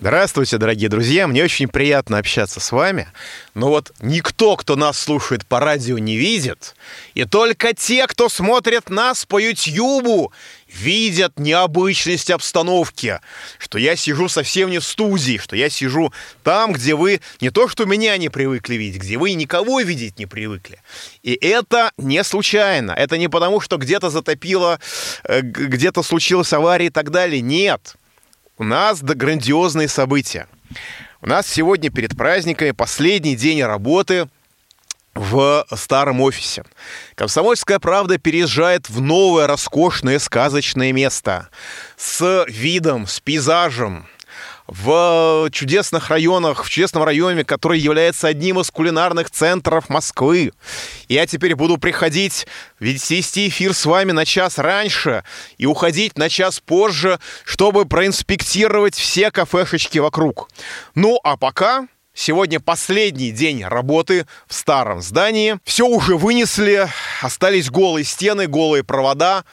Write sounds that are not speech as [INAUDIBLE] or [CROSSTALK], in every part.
Здравствуйте, дорогие друзья. Мне очень приятно общаться с вами. Но вот никто, кто нас слушает по радио, не видит. И только те, кто смотрит нас по Ютьюбу, видят необычность обстановки. Что я сижу совсем не в студии, что я сижу там, где вы не то, что меня не привыкли видеть, где вы никого видеть не привыкли. И это не случайно. Это не потому, что где-то затопило, э, где-то случилась авария и так далее. Нет у нас да грандиозные события. У нас сегодня перед праздниками последний день работы в старом офисе. Комсомольская правда переезжает в новое роскошное сказочное место с видом, с пейзажем, в чудесных районах, в чудесном районе, который является одним из кулинарных центров Москвы. Я теперь буду приходить, вести эфир с вами на час раньше и уходить на час позже, чтобы проинспектировать все кафешечки вокруг. Ну, а пока Сегодня последний день работы в старом здании. Все уже вынесли, остались голые стены, голые провода,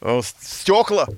э, стекла.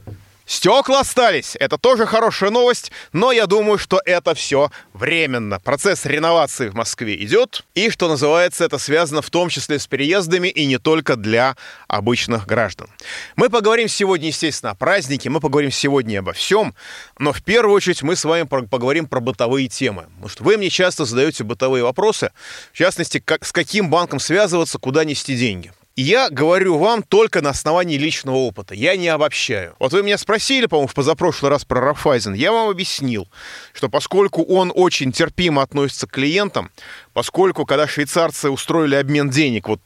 Стекла остались, это тоже хорошая новость, но я думаю, что это все временно. Процесс реновации в Москве идет, и, что называется, это связано в том числе с переездами и не только для обычных граждан. Мы поговорим сегодня, естественно, о празднике, мы поговорим сегодня обо всем, но в первую очередь мы с вами поговорим про бытовые темы. Потому что вы мне часто задаете бытовые вопросы, в частности, как, с каким банком связываться, куда нести деньги. Я говорю вам только на основании личного опыта. Я не обобщаю. Вот вы меня спросили, по-моему, в позапрошлый раз про Рафайзен. Я вам объяснил, что поскольку он очень терпимо относится к клиентам, поскольку когда швейцарцы устроили обмен денег вот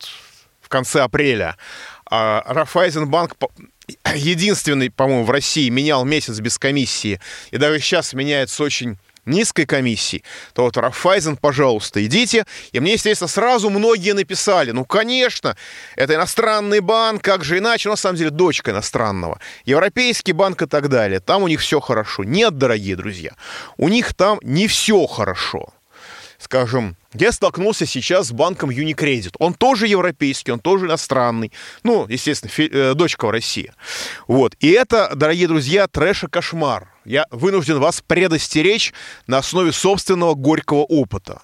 в конце апреля, а Рафайзенбанк [CLEARS THROAT] единственный, по-моему, в России менял месяц без комиссии, и даже сейчас меняется очень низкой комиссии, то вот Рафайзен, пожалуйста, идите. И мне, естественно, сразу многие написали, ну, конечно, это иностранный банк, как же иначе, на самом деле дочка иностранного. Европейский банк и так далее. Там у них все хорошо. Нет, дорогие друзья, у них там не все хорошо. Скажем, я столкнулся сейчас с банком Unicredit. Он тоже европейский, он тоже иностранный. Ну, естественно, фи- э, дочка в России. Вот. И это, дорогие друзья, трэш и кошмар. Я вынужден вас предостеречь на основе собственного горького опыта.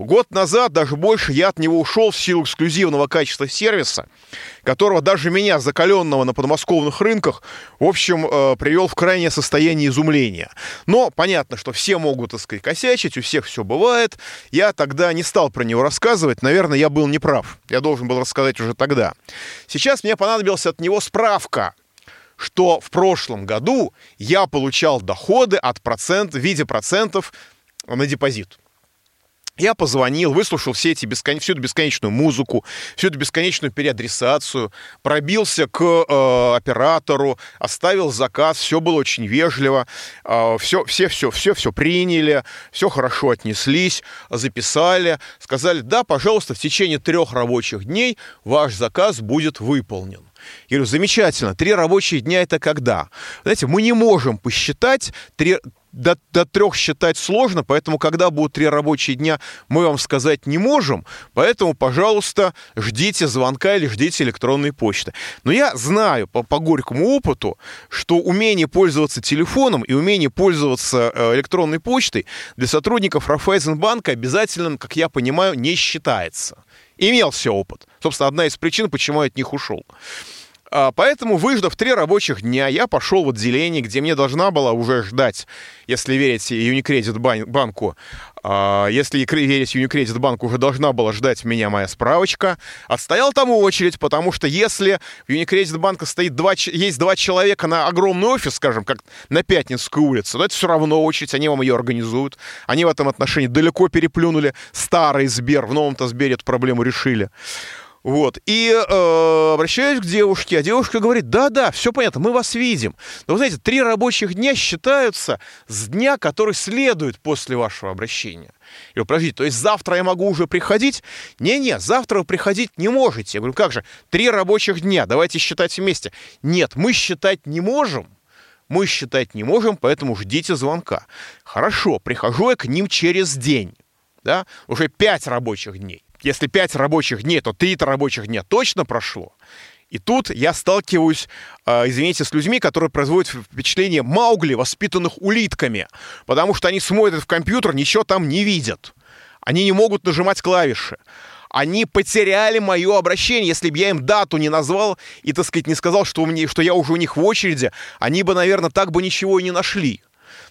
Год назад, даже больше, я от него ушел в силу эксклюзивного качества сервиса, которого даже меня, закаленного на подмосковных рынках, в общем, э, привел в крайнее состояние изумления. Но понятно, что все могут, так сказать, косячить, у всех все бывает. Я тогда не стал про него рассказывать, наверное, я был неправ. Я должен был рассказать уже тогда. Сейчас мне понадобилась от него справка, что в прошлом году я получал доходы от процент, в виде процентов на депозит. Я позвонил, выслушал все эти бескон... всю эту бесконечную музыку, всю эту бесконечную переадресацию, пробился к э, оператору, оставил заказ, все было очень вежливо, э, все, все, все, все, все приняли, все хорошо отнеслись, записали, сказали, да, пожалуйста, в течение трех рабочих дней ваш заказ будет выполнен. Я говорю, замечательно, три рабочие дня это когда? Знаете, мы не можем посчитать три, до, до трех считать сложно, поэтому когда будут три рабочие дня, мы вам сказать не можем. Поэтому, пожалуйста, ждите звонка или ждите электронной почты. Но я знаю по, по горькому опыту, что умение пользоваться телефоном и умение пользоваться э, электронной почтой для сотрудников Рафайзенбанка обязательным, как я понимаю, не считается. Имелся опыт. Собственно, одна из причин, почему я от них ушел. А, поэтому, выждав три рабочих дня, я пошел в отделение, где мне должна была уже ждать, если верить Unicredit банку, а, если верить Unicredit банку, уже должна была ждать меня моя справочка. Отстоял там очередь, потому что если в Unicredit банка стоит два, есть два человека на огромный офис, скажем, как на Пятницкой улице, то это все равно очередь, они вам ее организуют. Они в этом отношении далеко переплюнули старый Сбер, в новом-то Сбере эту проблему решили. Вот. И э, обращаюсь к девушке, а девушка говорит, да-да, все понятно, мы вас видим. Но вы знаете, три рабочих дня считаются с дня, который следует после вашего обращения. Я говорю, подождите, то есть завтра я могу уже приходить? Не-не, завтра вы приходить не можете. Я говорю, как же, три рабочих дня, давайте считать вместе. Нет, мы считать не можем, мы считать не можем, поэтому ждите звонка. Хорошо, прихожу я к ним через день, да, уже пять рабочих дней если 5 рабочих дней, то 3 рабочих дня точно прошло. И тут я сталкиваюсь, э, извините, с людьми, которые производят впечатление Маугли, воспитанных улитками, потому что они смотрят в компьютер, ничего там не видят. Они не могут нажимать клавиши. Они потеряли мое обращение. Если бы я им дату не назвал и, так сказать, не сказал, что, у меня, что я уже у них в очереди, они бы, наверное, так бы ничего и не нашли.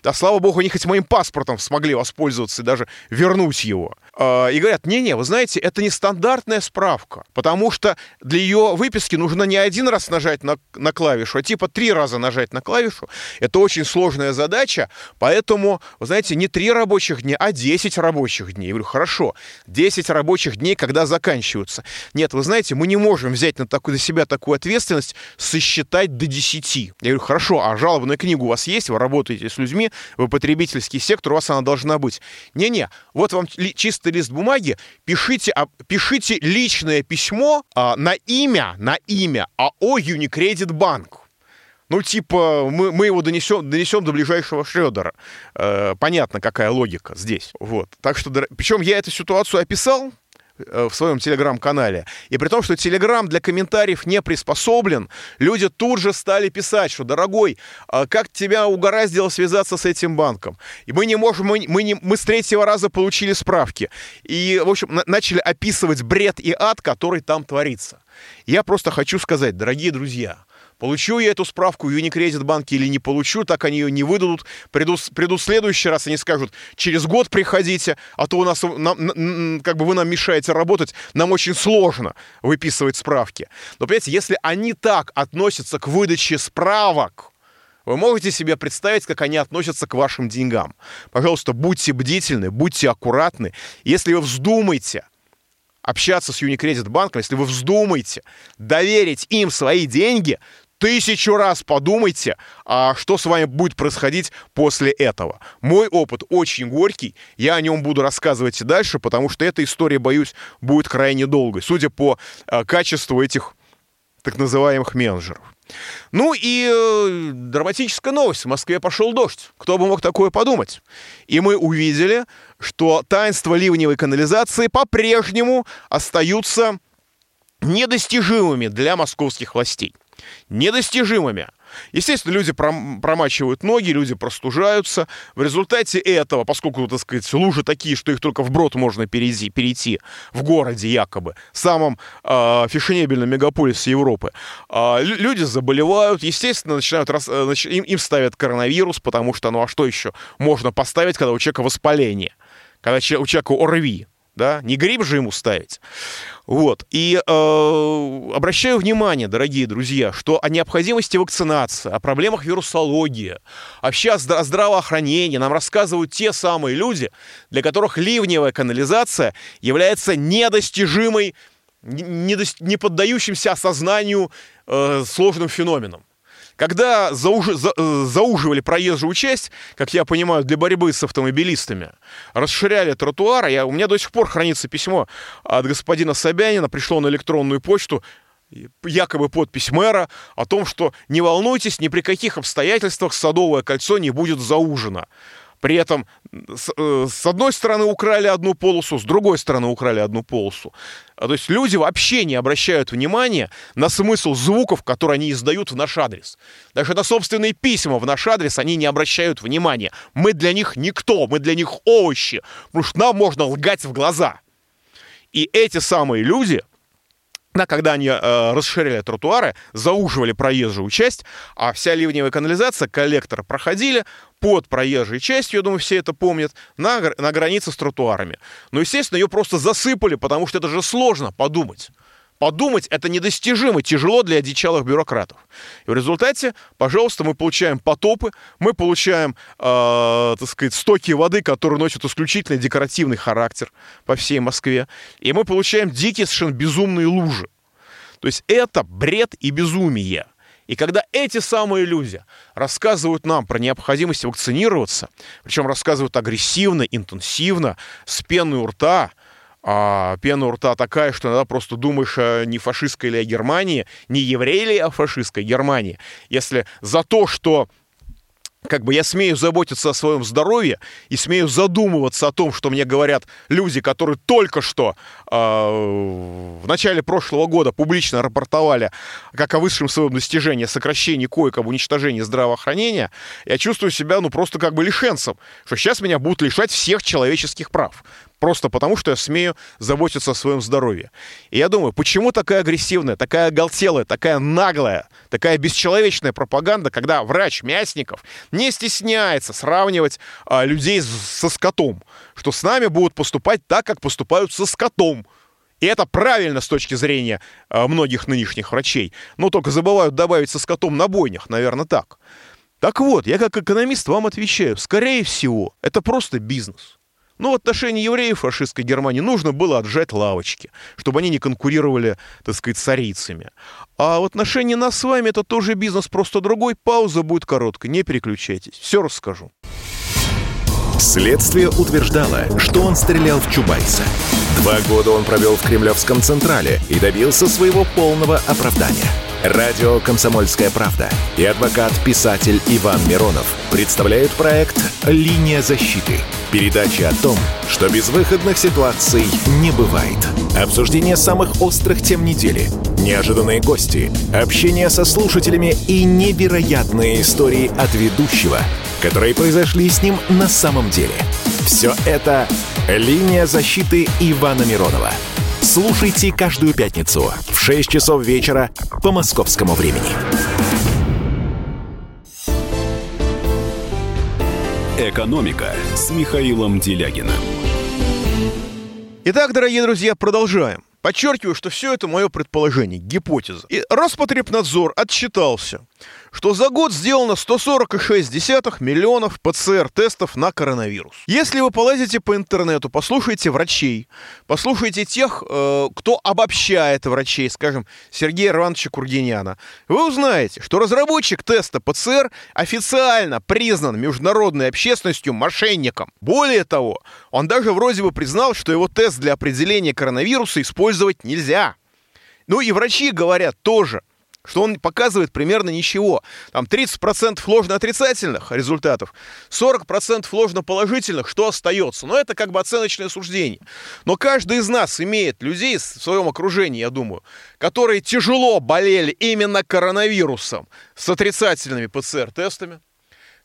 Да, слава богу, они хоть моим паспортом смогли воспользоваться и даже вернуть его. А, и говорят, не-не, вы знаете, это не стандартная справка, потому что для ее выписки нужно не один раз нажать на, на клавишу, а типа три раза нажать на клавишу. Это очень сложная задача, поэтому, вы знаете, не три рабочих дня, а 10 рабочих дней. Я говорю, хорошо, 10 рабочих дней, когда заканчиваются. Нет, вы знаете, мы не можем взять на, такую, на себя такую ответственность, сосчитать до 10. Я говорю, хорошо, а жалобная книга у вас есть, вы работаете с людьми, вы потребительский сектор, у вас она должна быть. Не-не, вот вам ли, чистый лист бумаги, пишите, а, пишите личное письмо а, на имя, на имя АО Unicredit Банк. Ну, типа, мы, мы его донесем, донесем до ближайшего Шредера. Э, понятно, какая логика здесь. Вот. Так что, причем я эту ситуацию описал, в своем телеграм-канале. И при том, что телеграм для комментариев не приспособлен, люди тут же стали писать, что, дорогой, а как тебя угораздило связаться с этим банком? И мы не можем, мы, мы, не, мы с третьего раза получили справки. И, в общем, на, начали описывать бред и ад, который там творится. Я просто хочу сказать, дорогие друзья, Получу я эту справку в Unicredit банке или не получу, так они ее не выдадут. Придут, придут в следующий раз, они скажут, через год приходите, а то у нас, нам, как бы вы нам мешаете работать, нам очень сложно выписывать справки. Но, понимаете, если они так относятся к выдаче справок, вы можете себе представить, как они относятся к вашим деньгам. Пожалуйста, будьте бдительны, будьте аккуратны. Если вы вздумаете общаться с Unicredit банком, если вы вздумаете доверить им свои деньги, тысячу раз подумайте, а что с вами будет происходить после этого. Мой опыт очень горький, я о нем буду рассказывать и дальше, потому что эта история, боюсь, будет крайне долгой, судя по э, качеству этих так называемых менеджеров. Ну и э, драматическая новость. В Москве пошел дождь. Кто бы мог такое подумать? И мы увидели, что таинства ливневой канализации по-прежнему остаются недостижимыми для московских властей недостижимыми. Естественно, люди промачивают ноги, люди простужаются. В результате этого, поскольку, так сказать, лужи такие, что их только вброд можно перейти, перейти в городе якобы, самом э, фешенебельном мегаполисе Европы, э, люди заболевают, естественно, начинают рас, э, им, им ставят коронавирус, потому что, ну а что еще можно поставить, когда у человека воспаление, когда у человека ОРВИ, да, не грипп же ему ставить. Вот. И э, обращаю внимание, дорогие друзья, что о необходимости вакцинации, о проблемах вирусологии, вообще о, здраво- о здравоохранении нам рассказывают те самые люди, для которых ливневая канализация является недостижимой, не, не поддающимся осознанию э, сложным феноменом. Когда зауж... за... Э, зауживали проезжую часть, как я понимаю, для борьбы с автомобилистами, расширяли тротуары, я... у меня до сих пор хранится письмо от господина Собянина, пришло на электронную почту, якобы подпись мэра о том, что не волнуйтесь, ни при каких обстоятельствах Садовое кольцо не будет заужено. При этом с, э, с одной стороны украли одну полосу, с другой стороны украли одну полосу. А, то есть люди вообще не обращают внимания на смысл звуков, которые они издают в наш адрес. Даже на собственные письма в наш адрес они не обращают внимания. Мы для них никто, мы для них овощи, потому что нам можно лгать в глаза. И эти самые люди да, когда они э, расширяли тротуары, зауживали проезжую часть, а вся ливневая канализация, коллекторы проходили под проезжей частью, я думаю, все это помнят, на, на границе с тротуарами. Но, естественно, ее просто засыпали, потому что это же сложно подумать. Подумать это недостижимо, тяжело для одичалых бюрократов. И в результате, пожалуйста, мы получаем потопы, мы получаем, э, так сказать, стоки воды, которые носят исключительно декоративный характер по всей Москве, и мы получаем дикие, совершенно безумные лужи. То есть это бред и безумие. И когда эти самые люди рассказывают нам про необходимость вакцинироваться, причем рассказывают агрессивно, интенсивно, с пеной у рта, а пена у рта такая, что иногда просто думаешь, а не фашистской ли о Германии, не еврей ли о фашистской Германии. Если за то, что как бы я смею заботиться о своем здоровье и смею задумываться о том, что мне говорят люди, которые только что э, в начале прошлого года публично рапортовали как о высшем своем достижении сокращении коек, об уничтожении здравоохранения, я чувствую себя, ну, просто как бы лишенцем, что сейчас меня будут лишать всех человеческих прав. Просто потому, что я смею заботиться о своем здоровье. И я думаю, почему такая агрессивная, такая оголтелая, такая наглая, такая бесчеловечная пропаганда, когда врач Мясников не стесняется сравнивать а, людей со скотом, что с нами будут поступать так, как поступают со скотом. И это правильно с точки зрения а, многих нынешних врачей. Но только забывают добавить со скотом на бойнях, наверное, так. Так вот, я как экономист вам отвечаю, скорее всего, это просто бизнес. Но в отношении евреев фашистской Германии нужно было отжать лавочки, чтобы они не конкурировали, так сказать, с. А в отношении нас с вами это тоже бизнес, просто другой. Пауза будет короткой, не переключайтесь. Все расскажу. Следствие утверждало, что он стрелял в Чубайса. Два года он провел в Кремлевском Централе и добился своего полного оправдания. Радио «Комсомольская правда» и адвокат-писатель Иван Миронов представляют проект «Линия защиты». Передача о том, что безвыходных ситуаций не бывает. Обсуждение самых острых тем недели, неожиданные гости, общение со слушателями и невероятные истории от ведущего, которые произошли с ним на самом деле. Все это «Линия защиты» Ивана Миронова. Слушайте каждую пятницу в 6 часов вечера по московскому времени. «Экономика» с Михаилом Делягиным. Итак, дорогие друзья, продолжаем. Подчеркиваю, что все это мое предположение, гипотеза. И Роспотребнадзор отчитался, что за год сделано 146 миллионов ПЦР-тестов на коронавирус. Если вы полазите по интернету, послушайте врачей, послушайте тех, э, кто обобщает врачей, скажем, Сергея Ивановича Кургиняна, вы узнаете, что разработчик теста ПЦР официально признан международной общественностью мошенником. Более того, он даже вроде бы признал, что его тест для определения коронавируса использовать нельзя. Ну и врачи говорят тоже, что он показывает примерно ничего. Там 30% ложно-отрицательных результатов, 40% ложно-положительных, что остается. Но это как бы оценочное суждение. Но каждый из нас имеет людей в своем окружении, я думаю, которые тяжело болели именно коронавирусом с отрицательными ПЦР-тестами.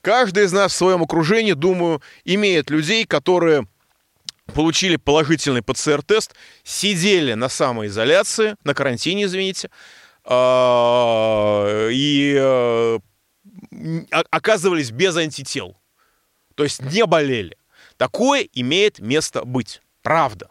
Каждый из нас в своем окружении, думаю, имеет людей, которые получили положительный ПЦР-тест, сидели на самоизоляции, на карантине, извините, и э, оказывались без антител. То есть не болели. Такое имеет место быть. Правда.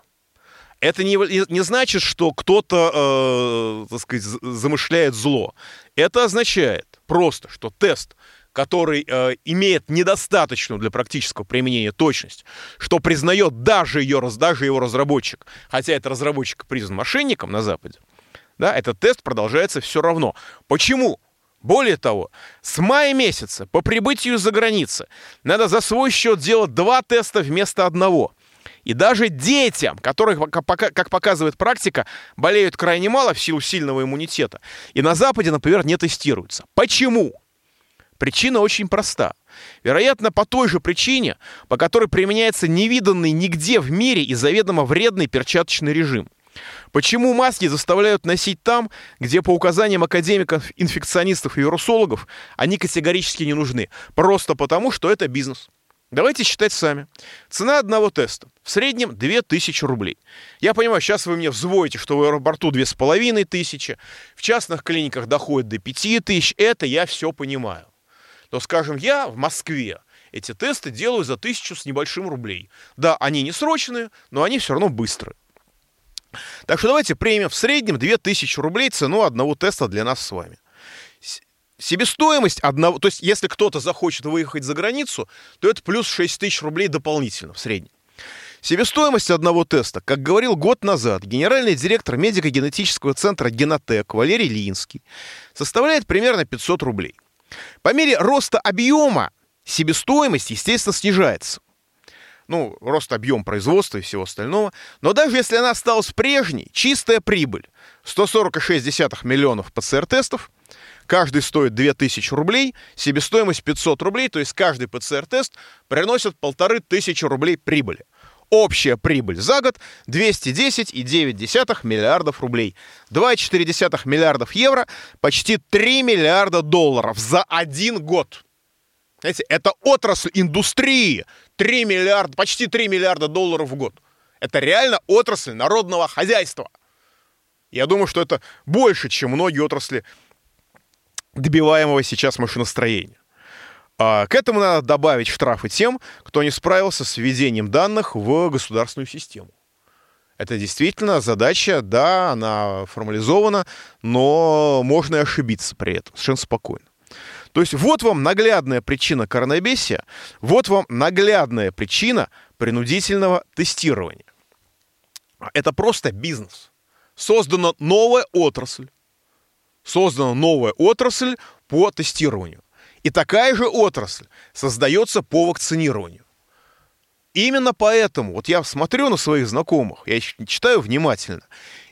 Это не, не значит, что кто-то, э, так сказать, замышляет зло. Это означает просто, что тест, который э, имеет недостаточную для практического применения точность, что признает даже, ее, даже его разработчик, хотя этот разработчик признан мошенником на Западе, да, этот тест продолжается все равно. Почему? Более того, с мая месяца по прибытию за границы надо за свой счет делать два теста вместо одного. И даже детям, которых, как показывает практика, болеют крайне мало в силу сильного иммунитета, и на Западе, например, не тестируются. Почему? Причина очень проста. Вероятно, по той же причине, по которой применяется невиданный нигде в мире и заведомо вредный перчаточный режим – Почему маски заставляют носить там, где по указаниям академиков, инфекционистов и вирусологов они категорически не нужны? Просто потому, что это бизнес. Давайте считать сами. Цена одного теста. В среднем 2000 рублей. Я понимаю, сейчас вы мне взводите, что в аэропорту 2500, в частных клиниках доходит до 5000. Это я все понимаю. Но, скажем, я в Москве эти тесты делаю за тысячу с небольшим рублей. Да, они не срочные, но они все равно быстрые. Так что давайте примем в среднем 2000 рублей цену одного теста для нас с вами. Себестоимость одного, то есть если кто-то захочет выехать за границу, то это плюс 6 тысяч рублей дополнительно в среднем. Себестоимость одного теста, как говорил год назад генеральный директор медико-генетического центра «Генотек» Валерий Линский, составляет примерно 500 рублей. По мере роста объема себестоимость, естественно, снижается. Ну, рост объем производства и всего остального. Но даже если она осталась прежней, чистая прибыль 146 миллионов ПЦР-тестов, каждый стоит 2000 рублей, себестоимость 500 рублей, то есть каждый ПЦР-тест приносит полторы тысячи рублей прибыли. Общая прибыль за год 210,9 миллиардов рублей. 2,4 миллиардов евро, почти 3 миллиарда долларов за один год. Знаете, это отрасль индустрии. 3 миллиарда, почти 3 миллиарда долларов в год. Это реально отрасль народного хозяйства. Я думаю, что это больше, чем многие отрасли добиваемого сейчас машиностроения. А к этому надо добавить штрафы тем, кто не справился с введением данных в государственную систему. Это действительно задача, да, она формализована, но можно и ошибиться при этом совершенно спокойно. То есть вот вам наглядная причина коронабесия, вот вам наглядная причина принудительного тестирования. Это просто бизнес. Создана новая отрасль. Создана новая отрасль по тестированию. И такая же отрасль создается по вакцинированию. Именно поэтому, вот я смотрю на своих знакомых, я читаю внимательно,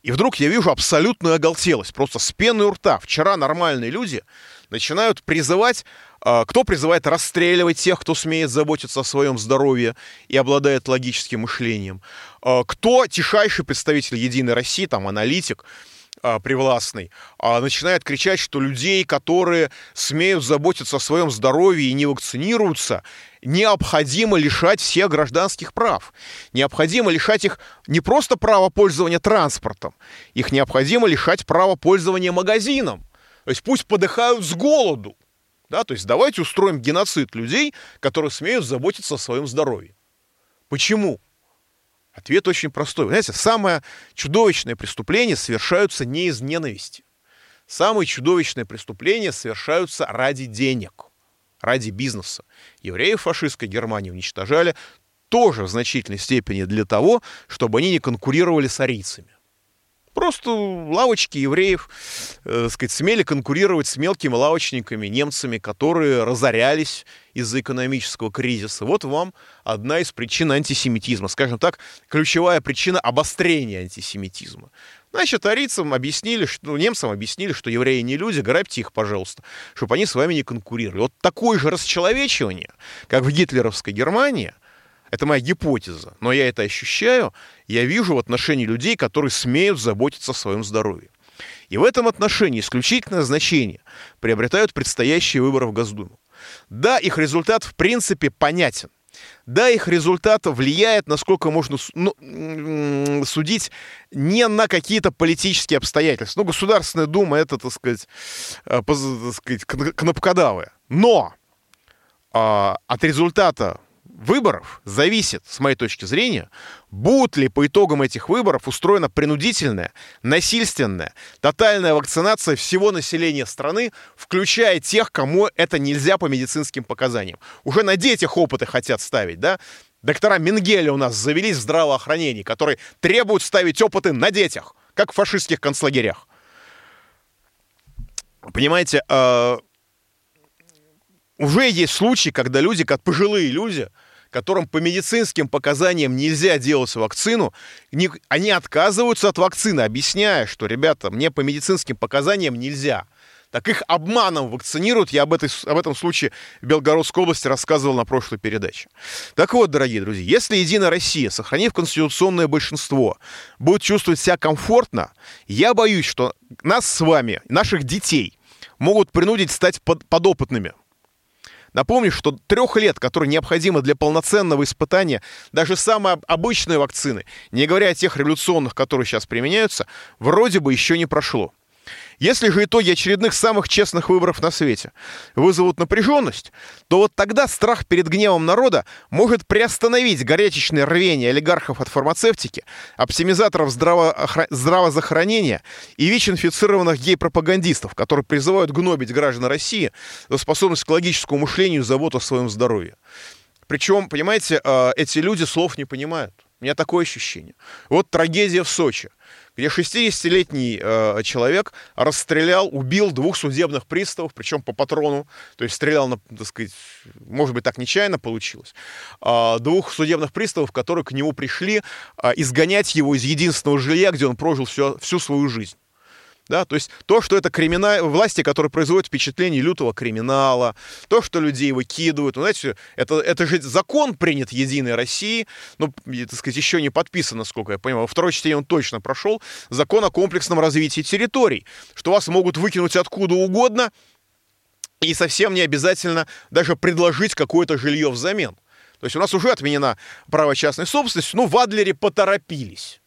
и вдруг я вижу абсолютную оголтелость, просто с пеной у рта. Вчера нормальные люди начинают призывать, а, кто призывает расстреливать тех, кто смеет заботиться о своем здоровье и обладает логическим мышлением, а, кто тишайший представитель Единой России, там, аналитик, а, привластный, начинает кричать, что людей, которые смеют заботиться о своем здоровье и не вакцинируются, необходимо лишать всех гражданских прав. Необходимо лишать их не просто права пользования транспортом, их необходимо лишать права пользования магазином. То есть пусть подыхают с голоду. Да? То есть давайте устроим геноцид людей, которые смеют заботиться о своем здоровье. Почему? Ответ очень простой. Вы знаете, самое чудовищное преступление совершаются не из ненависти. Самые чудовищные преступления совершаются ради денег, ради бизнеса. Евреев фашистской Германии уничтожали тоже в значительной степени для того, чтобы они не конкурировали с арийцами. Просто лавочки евреев, э, сказать, смели конкурировать с мелкими лавочниками, немцами, которые разорялись из-за экономического кризиса. Вот вам одна из причин антисемитизма. Скажем так, ключевая причина обострения антисемитизма. Значит, арийцам объяснили, что, ну, немцам объяснили, что евреи не люди, грабьте их, пожалуйста, чтобы они с вами не конкурировали. Вот такое же расчеловечивание, как в гитлеровской Германии, это моя гипотеза, но я это ощущаю, я вижу в отношении людей, которые смеют заботиться о своем здоровье. И в этом отношении исключительное значение приобретают предстоящие выборы в Госдуму. Да, их результат в принципе понятен. Да, их результат влияет, насколько можно ну, судить, не на какие-то политические обстоятельства. Ну, Государственная Дума это, так сказать, э, так сказать кнопкодавая. Но а, от результата выборов зависит, с моей точки зрения, будут ли по итогам этих выборов устроена принудительная, насильственная, тотальная вакцинация всего населения страны, включая тех, кому это нельзя по медицинским показаниям. Уже на детях опыты хотят ставить, да? Доктора Менгеля у нас завелись в здравоохранении, которые требуют ставить опыты на детях, как в фашистских концлагерях. Понимаете, э, уже есть случаи, когда люди, как пожилые люди, которым по медицинским показаниям нельзя делать вакцину, они отказываются от вакцины, объясняя, что, ребята, мне по медицинским показаниям нельзя. Так их обманом вакцинируют. Я об, этой, об этом случае в Белгородской области рассказывал на прошлой передаче. Так вот, дорогие друзья, если Единая Россия, сохранив конституционное большинство, будет чувствовать себя комфортно, я боюсь, что нас с вами, наших детей, могут принудить стать под, подопытными Напомню, что трех лет, которые необходимы для полноценного испытания даже самой обычной вакцины, не говоря о тех революционных, которые сейчас применяются, вроде бы еще не прошло. Если же итоги очередных самых честных выборов на свете вызовут напряженность, то вот тогда страх перед гневом народа может приостановить горячечное рвение олигархов от фармацевтики, оптимизаторов здраво здравоохранения и ВИЧ-инфицированных гей-пропагандистов, которые призывают гнобить граждан России за способность к логическому мышлению и заботу о своем здоровье. Причем, понимаете, а, эти люди слов не понимают. У меня такое ощущение. Вот трагедия в Сочи, где 60-летний э, человек расстрелял, убил двух судебных приставов, причем по патрону, то есть стрелял, на, так сказать, может быть, так нечаянно получилось, э, двух судебных приставов, которые к нему пришли э, изгонять его из единственного жилья, где он прожил всю, всю свою жизнь. Да, то есть то, что это кримина... власти, которые производят впечатление лютого криминала, то, что людей выкидывают. Ну, знаете, это, это же закон принят Единой России, ну, так сказать, еще не подписан, насколько я понимаю. Во второй чтении он точно прошел. Закон о комплексном развитии территорий, что вас могут выкинуть откуда угодно, и совсем не обязательно даже предложить какое-то жилье взамен. То есть у нас уже отменена право частной собственности, но в Адлере поторопились.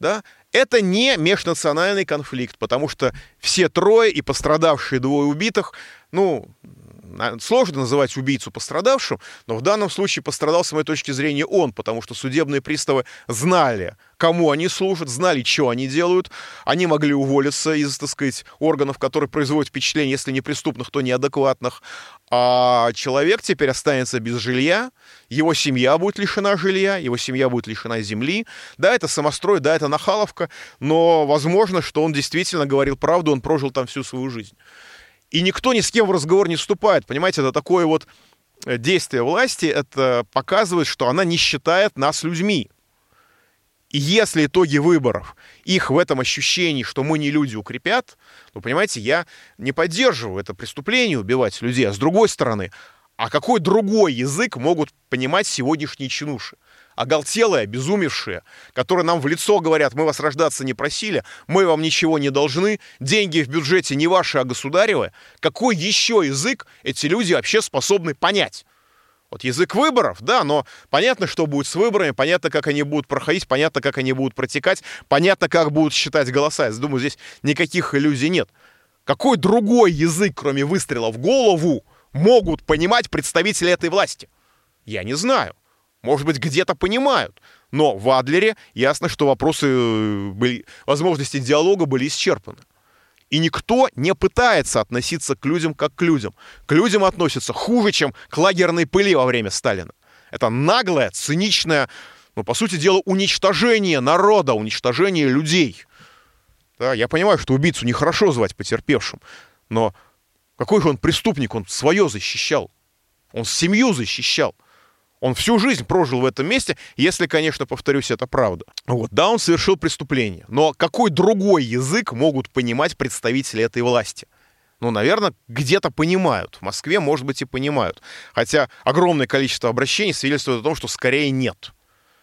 Да? Это не межнациональный конфликт, потому что все трое и пострадавшие двое убитых, ну, сложно называть убийцу пострадавшим, но в данном случае пострадал, с моей точки зрения, он, потому что судебные приставы знали, кому они служат, знали, что они делают. Они могли уволиться из, так сказать, органов, которые производят впечатление, если не преступных, то неадекватных. А человек теперь останется без жилья, его семья будет лишена жилья, его семья будет лишена земли. Да, это самострой, да, это нахаловка, но возможно, что он действительно говорил правду, он прожил там всю свою жизнь. И никто ни с кем в разговор не вступает. Понимаете, это такое вот э, действие власти, это показывает, что она не считает нас людьми. И если итоги выборов их в этом ощущении, что мы не люди, укрепят, ну, понимаете, я не поддерживаю это преступление убивать людей. А с другой стороны, а какой другой язык могут понимать сегодняшние чинуши? Оголтелые, обезумевшие, которые нам в лицо говорят, мы вас рождаться не просили, мы вам ничего не должны, деньги в бюджете не ваши, а государевы, какой еще язык эти люди вообще способны понять? Вот язык выборов, да, но понятно, что будет с выборами, понятно, как они будут проходить, понятно, как они будут протекать, понятно, как будут считать голоса. Я думаю, здесь никаких иллюзий нет. Какой другой язык, кроме выстрела в голову, могут понимать представители этой власти? Я не знаю. Может быть, где-то понимают. Но в Адлере ясно, что вопросы, э, были, возможности диалога были исчерпаны. И никто не пытается относиться к людям как к людям. К людям относятся хуже, чем к лагерной пыли во время Сталина. Это наглое, циничное, ну, по сути дела, уничтожение народа, уничтожение людей. Да, я понимаю, что убийцу нехорошо звать потерпевшим, но какой же он преступник, он свое защищал, он семью защищал. Он всю жизнь прожил в этом месте, если, конечно, повторюсь, это правда. Вот, да, он совершил преступление. Но какой другой язык могут понимать представители этой власти? Ну, наверное, где-то понимают. В Москве, может быть, и понимают. Хотя огромное количество обращений свидетельствует о том, что скорее нет.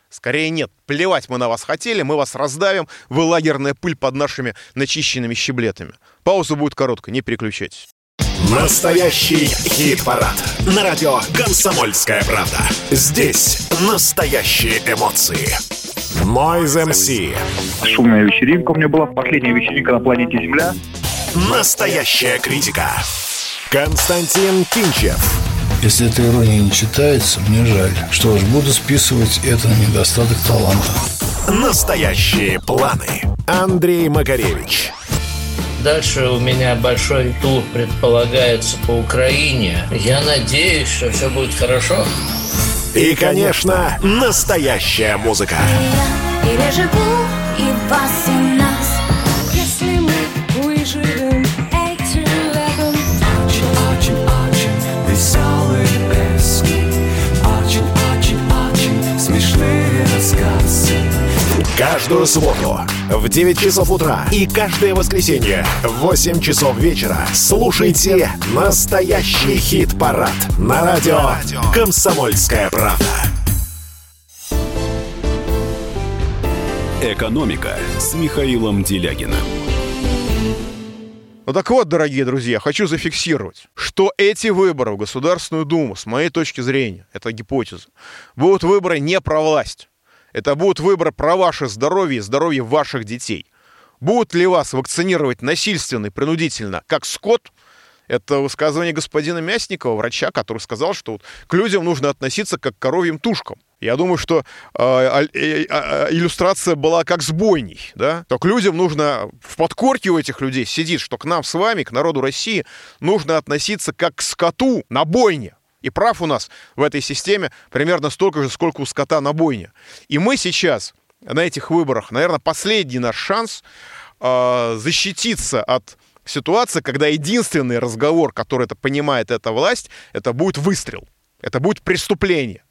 Скорее нет. Плевать мы на вас хотели, мы вас раздавим, вы лагерная пыль под нашими начищенными щеблетами. Пауза будет короткая, не переключайтесь. Настоящий хит-парад. На радио «Комсомольская правда». Здесь настоящие эмоции. Noise MC. Шумная вечеринка у меня была. Последняя вечеринка на планете Земля. Настоящая критика. Константин Кинчев. Если эта ирония не читается, мне жаль. Что ж, буду списывать это на недостаток таланта. Настоящие планы. Андрей Макаревич. Дальше у меня большой тур предполагается по Украине. Я надеюсь, что все будет хорошо. И, конечно, настоящая музыка. Переживу и вас, и Каждую субботу в 9 часов утра и каждое воскресенье в 8 часов вечера слушайте настоящий хит-парад на радио «Комсомольская правда». «Экономика» с Михаилом Делягиным. Ну так вот, дорогие друзья, хочу зафиксировать, что эти выборы в Государственную Думу, с моей точки зрения, это гипотеза, будут выборы не про власть. Это будут выборы про ваше здоровье и здоровье ваших детей. Будут ли вас вакцинировать насильственно и принудительно, как скот? Это высказывание господина Мясникова, врача, который сказал, что вот к людям нужно относиться как к коровьим тушкам. Я думаю, что э, э, э, иллюстрация была как с да? То к людям нужно, в подкорке у этих людей сидит, что к нам с вами, к народу России, нужно относиться как к скоту на бойне. И прав у нас в этой системе примерно столько же, сколько у скота на бойне. И мы сейчас на этих выборах, наверное, последний наш шанс э, защититься от ситуации, когда единственный разговор, который это понимает эта власть, это будет выстрел. Это будет преступление.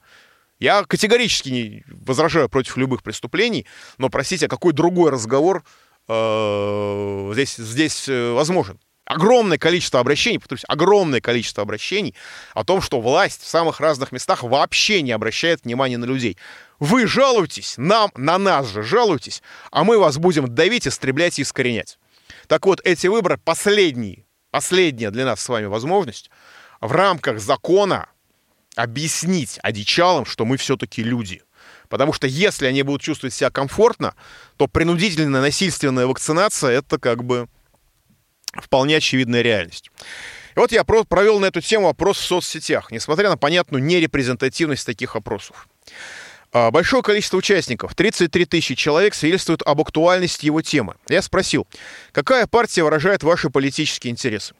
Я категорически не возражаю против любых преступлений, но, простите, а какой другой разговор э, здесь, здесь э, возможен? Огромное количество обращений, повторюсь, огромное количество обращений о том, что власть в самых разных местах вообще не обращает внимания на людей. Вы жалуетесь, нам, на нас же жалуетесь, а мы вас будем давить, истреблять и искоренять. Так вот, эти выборы последние, последняя для нас с вами возможность в рамках закона объяснить одичалам, что мы все-таки люди. Потому что если они будут чувствовать себя комфортно, то принудительная насильственная вакцинация – это как бы вполне очевидная реальность. И вот я провел на эту тему опрос в соцсетях, несмотря на понятную нерепрезентативность таких опросов. А, большое количество участников, 33 тысячи человек, свидетельствует об актуальности его темы. Я спросил, какая партия выражает ваши политические интересы?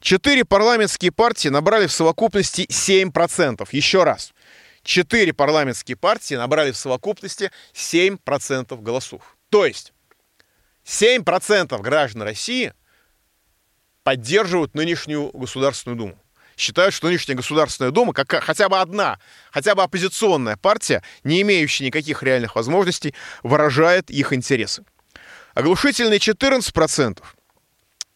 Четыре парламентские партии набрали в совокупности 7%. Еще раз. Четыре парламентские партии набрали в совокупности 7% голосов. То есть 7% граждан России поддерживают нынешнюю Государственную Думу. Считают, что нынешняя Государственная Дума, как, хотя бы одна, хотя бы оппозиционная партия, не имеющая никаких реальных возможностей, выражает их интересы. Оглушительные 14%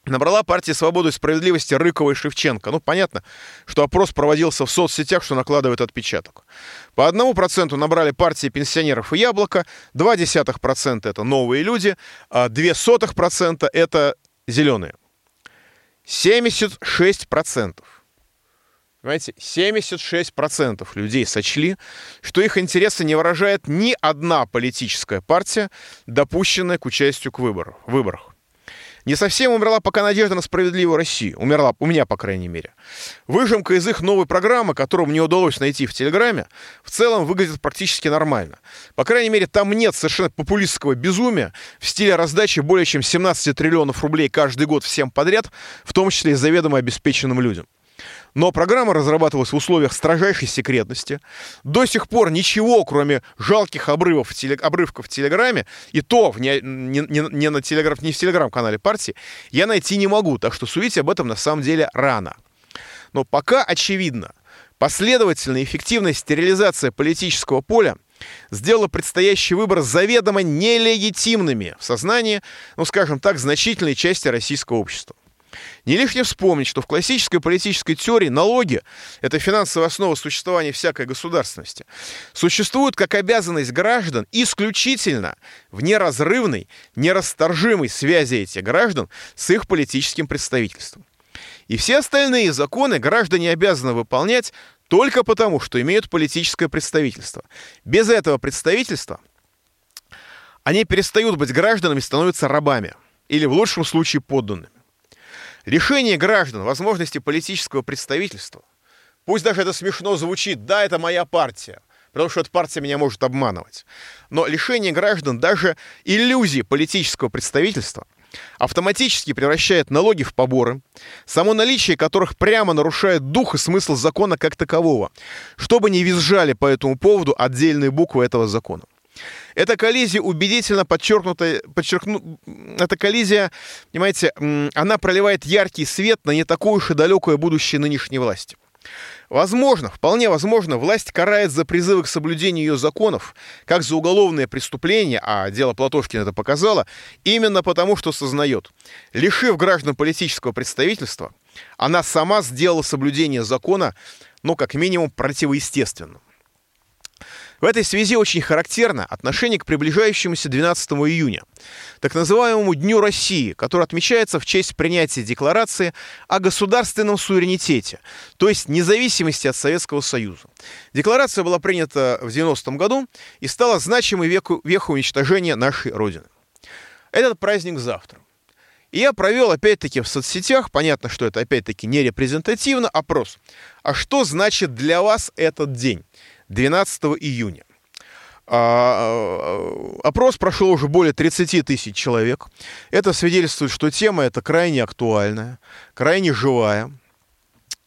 набрала партия «Свободы и справедливости» Рыкова и Шевченко. Ну, понятно, что опрос проводился в соцсетях, что накладывает отпечаток. По одному проценту набрали партии пенсионеров и Яблоко, 0,2% это новые люди, а 0,02% это зеленые. 76%. Понимаете, 76% людей сочли, что их интересы не выражает ни одна политическая партия, допущенная к участию к выбору, выборах. Не совсем умерла пока надежда на справедливую Россию. Умерла, у меня, по крайней мере. Выжимка из их новой программы, которую мне удалось найти в Телеграме, в целом выглядит практически нормально. По крайней мере, там нет совершенно популистского безумия в стиле раздачи более чем 17 триллионов рублей каждый год всем подряд, в том числе и заведомо обеспеченным людям. Но программа разрабатывалась в условиях строжайшей секретности. До сих пор ничего, кроме жалких обрывов в телег... обрывков в Телеграме, и то в не, не, не, на телеграм, не в Телеграм-канале партии, я найти не могу. Так что судить об этом на самом деле рано. Но пока очевидно, последовательная эффективная стерилизация политического поля сделала предстоящий выбор заведомо нелегитимными в сознании, ну, скажем так, значительной части российского общества. Не лишне вспомнить, что в классической политической теории налоги – это финансовая основа существования всякой государственности. Существуют как обязанность граждан исключительно в неразрывной, нерасторжимой связи этих граждан с их политическим представительством. И все остальные законы граждане обязаны выполнять только потому, что имеют политическое представительство. Без этого представительства они перестают быть гражданами, становятся рабами. Или в лучшем случае подданными. Лишение граждан возможности политического представительства, пусть даже это смешно звучит, да, это моя партия, потому что эта партия меня может обманывать, но лишение граждан даже иллюзии политического представительства автоматически превращает налоги в поборы, само наличие которых прямо нарушает дух и смысл закона как такового, чтобы не визжали по этому поводу отдельные буквы этого закона. Эта коллизия убедительно подчеркнута, подчеркну, эта коллизия, понимаете, она проливает яркий свет на не такое уж и далекое будущее нынешней власти. Возможно, вполне возможно, власть карает за призывы к соблюдению ее законов, как за уголовное преступление, а дело Платошкина это показало, именно потому, что сознает, лишив граждан политического представительства, она сама сделала соблюдение закона, ну, как минимум, противоестественным. В этой связи очень характерно отношение к приближающемуся 12 июня, так называемому Дню России, который отмечается в честь принятия декларации о государственном суверенитете, то есть независимости от Советского Союза. Декларация была принята в 90 году и стала значимой веку, вехой уничтожения нашей Родины. Этот праздник завтра. И я провел, опять-таки, в соцсетях, понятно, что это, опять-таки, не репрезентативно, опрос. А что значит для вас этот день, 12 июня? А, опрос прошел уже более 30 тысяч человек. Это свидетельствует, что тема эта крайне актуальная, крайне живая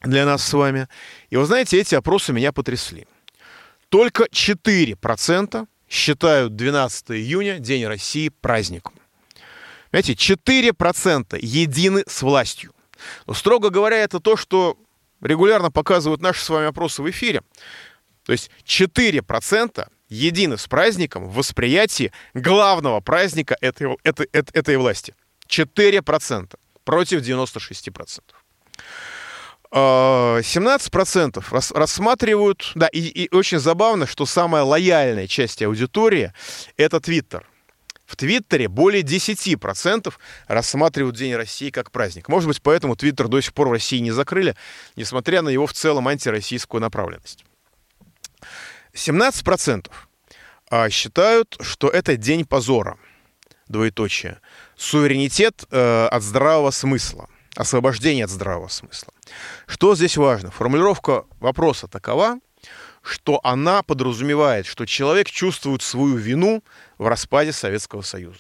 для нас с вами. И вы знаете, эти опросы меня потрясли. Только 4% считают 12 июня, День России, праздником. Знаете, 4% едины с властью. Но, строго говоря, это то, что регулярно показывают наши с вами опросы в эфире. То есть 4% едины с праздником в восприятии главного праздника этой, этой, этой, власти. 4% против 96%. 17% а, рассматривают, да, и, и очень забавно, что самая лояльная часть аудитории – это Твиттер. В Твиттере более 10% рассматривают День России как праздник. Может быть, поэтому Твиттер до сих пор в России не закрыли, несмотря на его в целом антироссийскую направленность. 17% а, считают, что это день позора, двоеточие. Суверенитет э, от здравого смысла, освобождение от здравого смысла. Что здесь важно? Формулировка вопроса такова, что она подразумевает, что человек чувствует свою вину в распаде Советского Союза.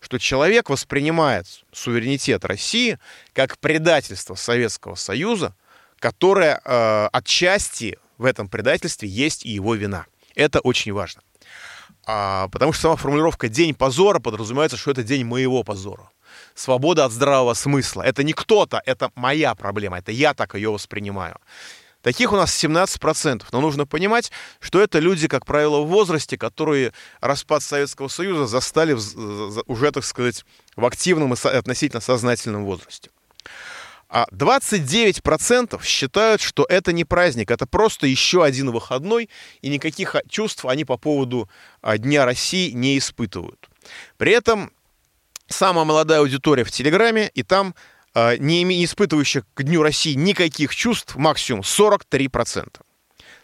Что человек воспринимает суверенитет России как предательство Советского Союза, которое э, отчасти в этом предательстве есть и его вина. Это очень важно. А, потому что сама формулировка «день позора» подразумевается, что это день моего позора. Свобода от здравого смысла. Это не кто-то, это моя проблема, это я так ее воспринимаю. Таких у нас 17%. Но нужно понимать, что это люди, как правило, в возрасте, которые распад Советского Союза застали уже, так сказать, в активном и относительно сознательном возрасте. А 29% считают, что это не праздник, это просто еще один выходной, и никаких чувств они по поводу а, Дня России не испытывают. При этом самая молодая аудитория в Телеграме, и там а, не испытывающих к Дню России никаких чувств, максимум 43%.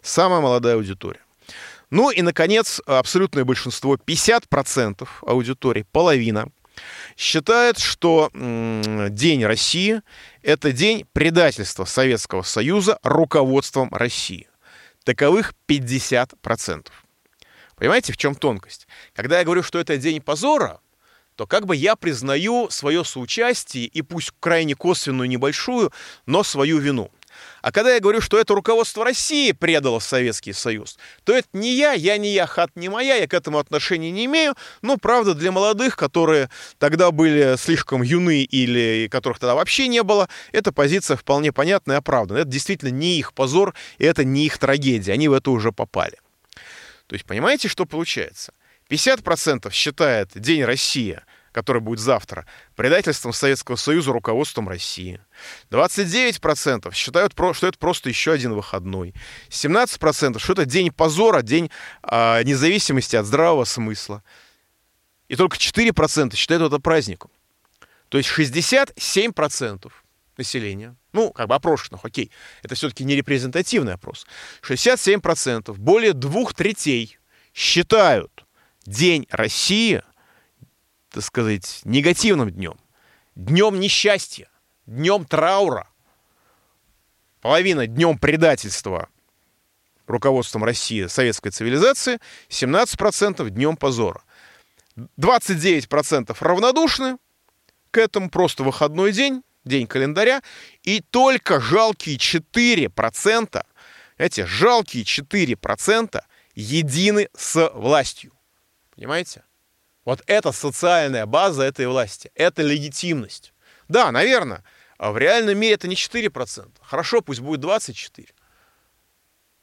Самая молодая аудитория. Ну и, наконец, абсолютное большинство, 50% аудитории, половина, считает, что День России – это день предательства Советского Союза руководством России. Таковых 50%. Понимаете, в чем тонкость? Когда я говорю, что это день позора, то как бы я признаю свое соучастие и пусть крайне косвенную небольшую, но свою вину. А когда я говорю, что это руководство России предало Советский Союз, то это не я, я не я, хат не моя, я к этому отношения не имею. Но, правда, для молодых, которые тогда были слишком юны или которых тогда вообще не было, эта позиция вполне понятна и оправдана. Это действительно не их позор, и это не их трагедия. Они в это уже попали. То есть, понимаете, что получается? 50% считает День России – который будет завтра, предательством Советского Союза руководством России. 29% считают, что это просто еще один выходной. 17% что это день позора, день э, независимости от здравого смысла. И только 4% считают это праздником. То есть 67% населения, ну, как бы опрошенных, окей, это все-таки не репрезентативный опрос, 67%, более двух третей считают День России – так сказать, негативным днем, днем несчастья, днем траура, половина днем предательства руководством России советской цивилизации, 17% днем позора. 29% равнодушны к этому, просто выходной день, день календаря, и только жалкие 4%, эти жалкие 4% едины с властью. Понимаете? Вот это социальная база этой власти, это легитимность. Да, наверное, а в реальном мире это не 4%. Хорошо, пусть будет 24%.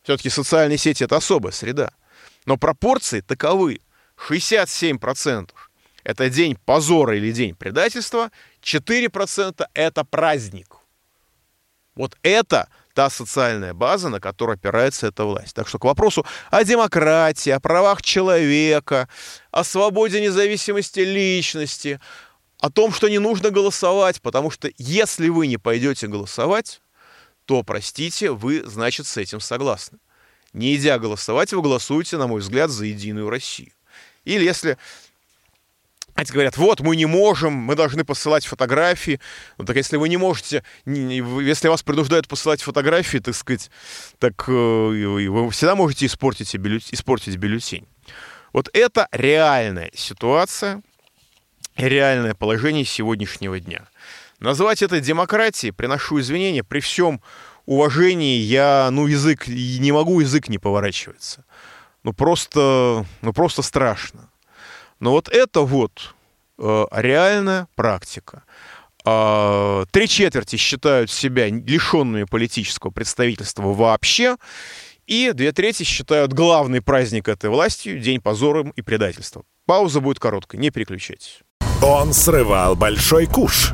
Все-таки социальные сети – это особая среда. Но пропорции таковы. 67% – это день позора или день предательства, 4% – это праздник. Вот это та социальная база, на которой опирается эта власть. Так что к вопросу о демократии, о правах человека, о свободе независимости личности, о том, что не нужно голосовать, потому что если вы не пойдете голосовать, то, простите, вы, значит, с этим согласны. Не идя голосовать, вы голосуете, на мой взгляд, за Единую Россию. Или если Эти говорят, вот, мы не можем, мы должны посылать фотографии. Ну, так если вы не можете, если вас принуждают посылать фотографии, так сказать, так э, вы всегда можете испортить, испортить бюллетень. Вот это реальная ситуация, реальное положение сегодняшнего дня. Назвать это демократией, приношу извинения, при всем уважении я, ну, язык, не могу, язык не поворачивается. Ну, просто, ну, просто страшно. Но вот это вот э, реальная практика. А, Три четверти считают себя лишенными политического представительства вообще, и две трети считают главный праздник этой власти День позора и предательства. Пауза будет короткой, не переключайтесь. Он срывал большой куш.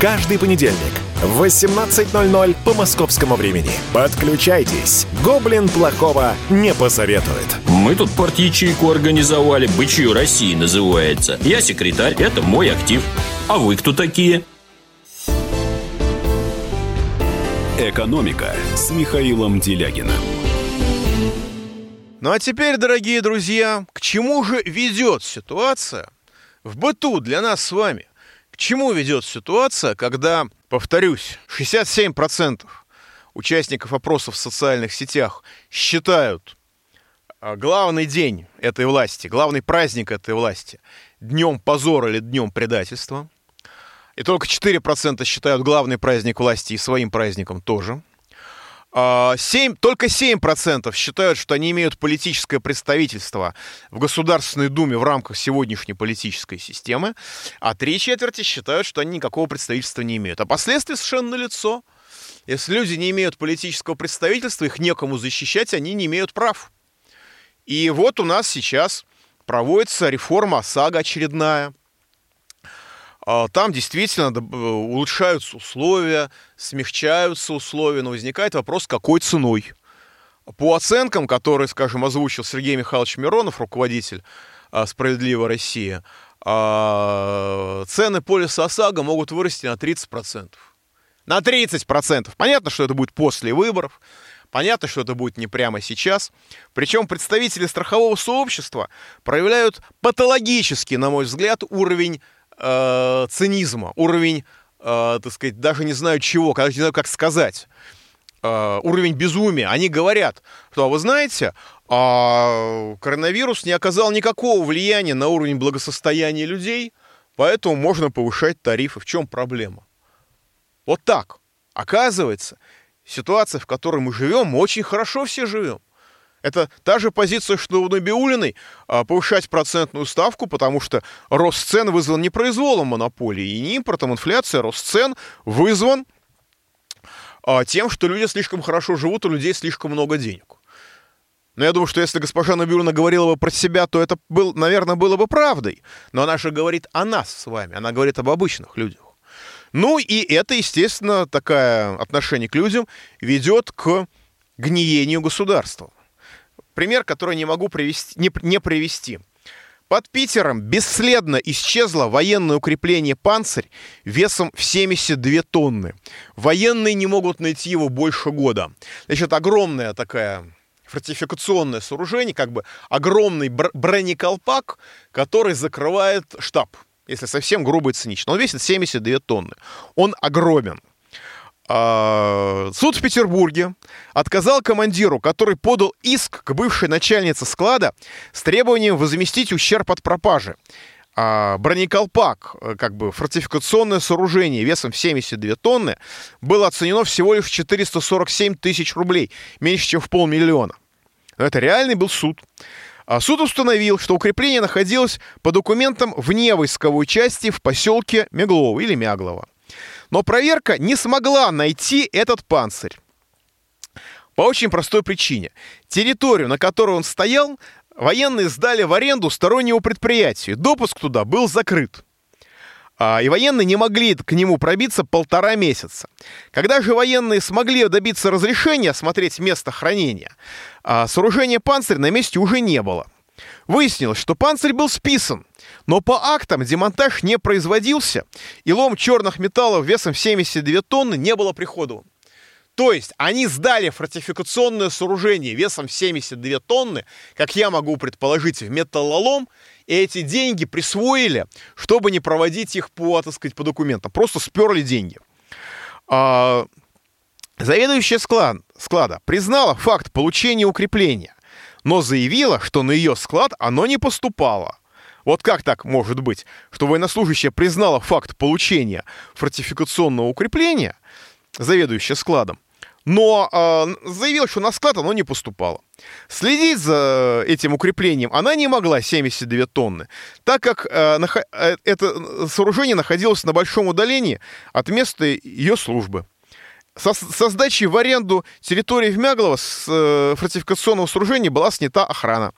Каждый понедельник в 18.00 по московскому времени. Подключайтесь. Гоблин плохого не посоветует. Мы тут порт-ячейку организовали. Бычью России называется. Я секретарь, это мой актив. А вы кто такие? «Экономика» с Михаилом Делягиным. Ну а теперь, дорогие друзья, к чему же ведет ситуация в быту для нас с вами? К чему ведет ситуация, когда, повторюсь, 67% участников опросов в социальных сетях считают а, главный день этой власти, главный праздник этой власти днем позора или днем предательства. И только 4% считают главный праздник власти и своим праздником тоже. А, 7, только 7% считают, что они имеют политическое представительство в Государственной Думе в рамках сегодняшней политической системы, а три четверти считают, что они никакого представительства не имеют. А последствия совершенно налицо. Если люди не имеют политического представительства, их некому защищать, они не имеют прав. И вот у нас сейчас проводится реформа ОСАГО очередная. А, Там действительно э, улучшаются условия, смягчаются условия, но возникает вопрос, какой ценой. По оценкам, которые, скажем, озвучил Сергей Михайлович Миронов, руководитель а, «Справедливой России», а, цены полиса ОСАГО могут вырасти на 30%. На 30%. Понятно, что это будет после выборов. Понятно, что это будет не прямо сейчас. Причем представители страхового сообщества проявляют патологический, на мой взгляд, уровень э, цинизма, уровень, э, так сказать, даже не знаю чего, даже не знаю, как сказать, э, уровень безумия. Они говорят, что, а вы знаете, а, коронавирус не оказал никакого влияния на уровень благосостояния людей, поэтому можно повышать тарифы. В чем проблема? Вот так. Оказывается, ситуация, в которой мы живем, мы очень хорошо все живем. Это та же позиция, что у Набиулиной а, повышать процентную ставку, потому что рост цен вызван не произволом монополии и не импортом, инфляция, рост цен вызван а, тем, что люди слишком хорошо живут, у людей слишком много денег. Но я думаю, что если госпожа Набиулина говорила бы про себя, то это, был, наверное, было бы правдой. Но она же говорит о нас с вами, она говорит об обычных людях. Ну и это, естественно, такое отношение к людям ведет к гниению государства. Пример, который не могу привести, не, не привести. Под Питером бесследно исчезло военное укрепление «Панцирь» весом в 72 тонны. Военные не могут найти его больше года. Значит, огромная такая фортификационное сооружение, как бы огромный бр- бронеколпак, который закрывает штаб, если совсем грубо и цинично. Он весит 72 тонны. Он огромен. А, Суд в Петербурге отказал командиру, который подал иск к бывшей начальнице склада с требованием возместить ущерб от пропажи. А, Бронеколпак, э, как бы фортификационное сооружение весом в 72 тонны, было оценено всего лишь в 447 тысяч рублей, меньше, чем в полмиллиона. Но это реальный был суд. А суд установил, что укрепление находилось по документам вне войсковой части в поселке Меглово или Мяглово. Но проверка не смогла найти этот панцирь. По очень простой причине. Территорию, на которой он стоял, военные сдали в аренду стороннему предприятию. Допуск туда был закрыт. А, и военные не могли к нему пробиться полтора месяца. Когда же военные смогли добиться разрешения осмотреть место хранения, а, сооружения «Панцирь» на месте уже не было. Выяснилось, что «Панцирь» был списан, но по актам демонтаж не производился, и лом черных металлов весом 72 тонны не было приходован. То есть они сдали фортификационное сооружение весом 72 тонны, как я могу предположить, в металлолом, и эти деньги присвоили, чтобы не проводить их по, так сказать, по документам. Просто сперли деньги. А, заведующая склад, склада признала факт получения укрепления, но заявила, что на ее склад оно не поступало. Вот как так может быть, что военнослужащая признала факт получения фортификационного укрепления, заведующая складом, но э, заявил, что на склад оно не поступало. Следить за этим укреплением она не могла 72 тонны, так как э, нах- э, это сооружение находилось на большом удалении от места ее службы. Со, со сдачей в аренду территории Вмяглова с э, фортификационного сооружения была снята охрана.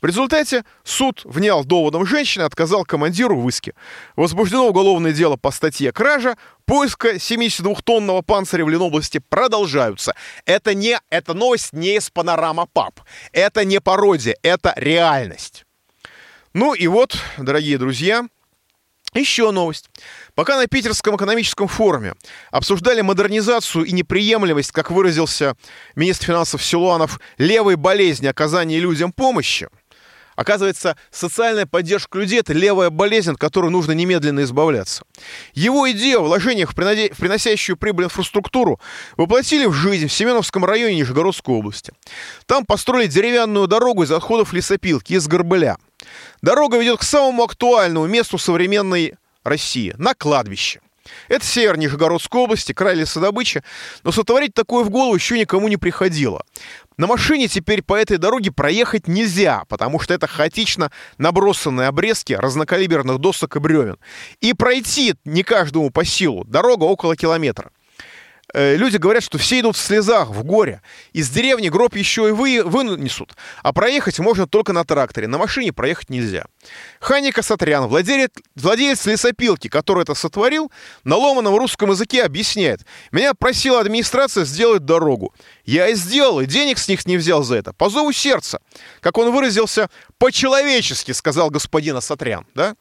В результате суд внял доводом женщины, отказал командиру в иске. Возбуждено уголовное дело по статье «Кража». Поиска 72-тонного панциря в Ленобласти продолжаются. Это, не, эта новость не из панорама ПАП. Это не пародия, это реальность. Ну и вот, дорогие друзья, еще новость. Пока на Питерском экономическом форуме обсуждали модернизацию и неприемлемость, как выразился министр финансов Силуанов, левой болезни оказания людям помощи, Оказывается, социальная поддержка людей – это левая болезнь, от которой нужно немедленно избавляться. Его идею о вложениях в, приносящую прибыль инфраструктуру воплотили в жизнь в Семеновском районе Нижегородской области. Там построили деревянную дорогу из отходов лесопилки, из Горбыля. Дорога ведет к самому актуальному месту современной России – на кладбище. Это север Нижегородской области, край лесодобычи, но сотворить такое в голову еще никому не приходило. На машине теперь по этой дороге проехать нельзя, потому что это хаотично набросанные обрезки разнокалиберных досок и бревен. И пройти не каждому по силу. Дорога около километра. Э, люди говорят, что все идут в слезах, в горе. Из деревни гроб еще и вы, вынесут. А проехать можно только на тракторе. На машине проехать нельзя. Ханика Сатрян, владелец, владелец лесопилки, который это сотворил, на ломаном русском языке объясняет. Меня просила администрация сделать дорогу. Я и сделал, и денег с них не взял за это. По зову сердца. Как он выразился, по-человечески, сказал господин Асатрян. Да?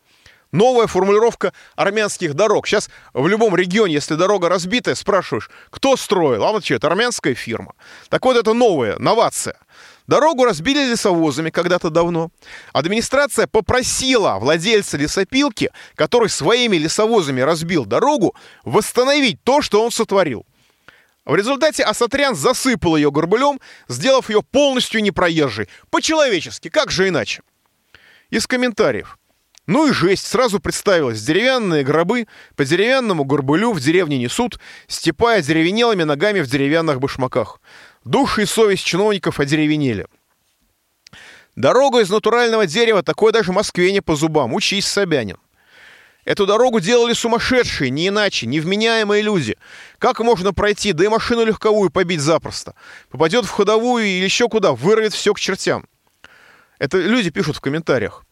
Новая формулировка армянских дорог. Сейчас в любом регионе, если дорога разбитая, спрашиваешь, кто строил? А вот что, это армянская фирма. Так вот, это новая, новация. Дорогу разбили лесовозами когда-то давно. Администрация попросила владельца лесопилки, который своими лесовозами разбил дорогу, восстановить то, что он сотворил. В результате Асатрян засыпал ее горбылем, сделав ее полностью непроезжей. По-человечески, как же иначе? Из комментариев. Ну и жесть, сразу представилось. Деревянные гробы по деревянному горбылю в деревне несут, степая деревенелыми ногами в деревянных башмаках. Души и совесть чиновников одеревенели. Дорога из натурального дерева, такой даже Москве не по зубам. Учись, Собянин. Эту дорогу делали сумасшедшие, не иначе, невменяемые люди. Как можно пройти, да и машину легковую побить запросто. Попадет в ходовую или еще куда, вырвет все к чертям. Это люди пишут в комментариях.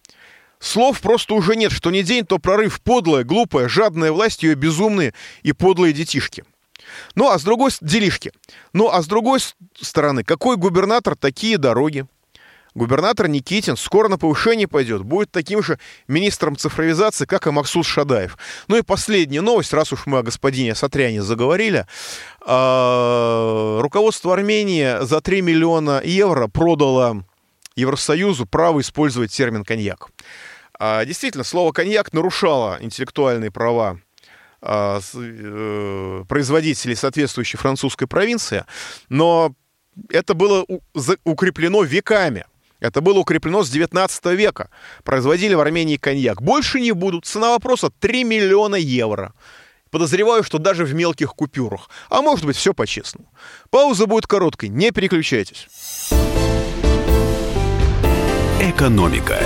Слов просто уже нет, что не день, то прорыв подлая, глупая, жадная власть, ее безумные и подлые детишки. Ну, а с другой делишки. Ну, а с другой стороны, какой губернатор, такие дороги. Губернатор Никитин скоро на повышение пойдет, будет таким же министром цифровизации, как и Максут Шадаев. Ну и последняя новость, раз уж мы о господине Сатряне заговорили. А, руководство Армении за 3 миллиона евро продало Евросоюзу право использовать термин «коньяк». А, действительно, слово «коньяк» нарушало интеллектуальные права а, э, производителей соответствующей французской провинции, но это было укреплено веками. Это было укреплено с 19 века. Производили в Армении коньяк. Больше не будут. Цена вопроса 3 миллиона евро. Подозреваю, что даже в мелких купюрах. А может быть, все по-честному. Пауза будет короткой. Не переключайтесь. Экономика.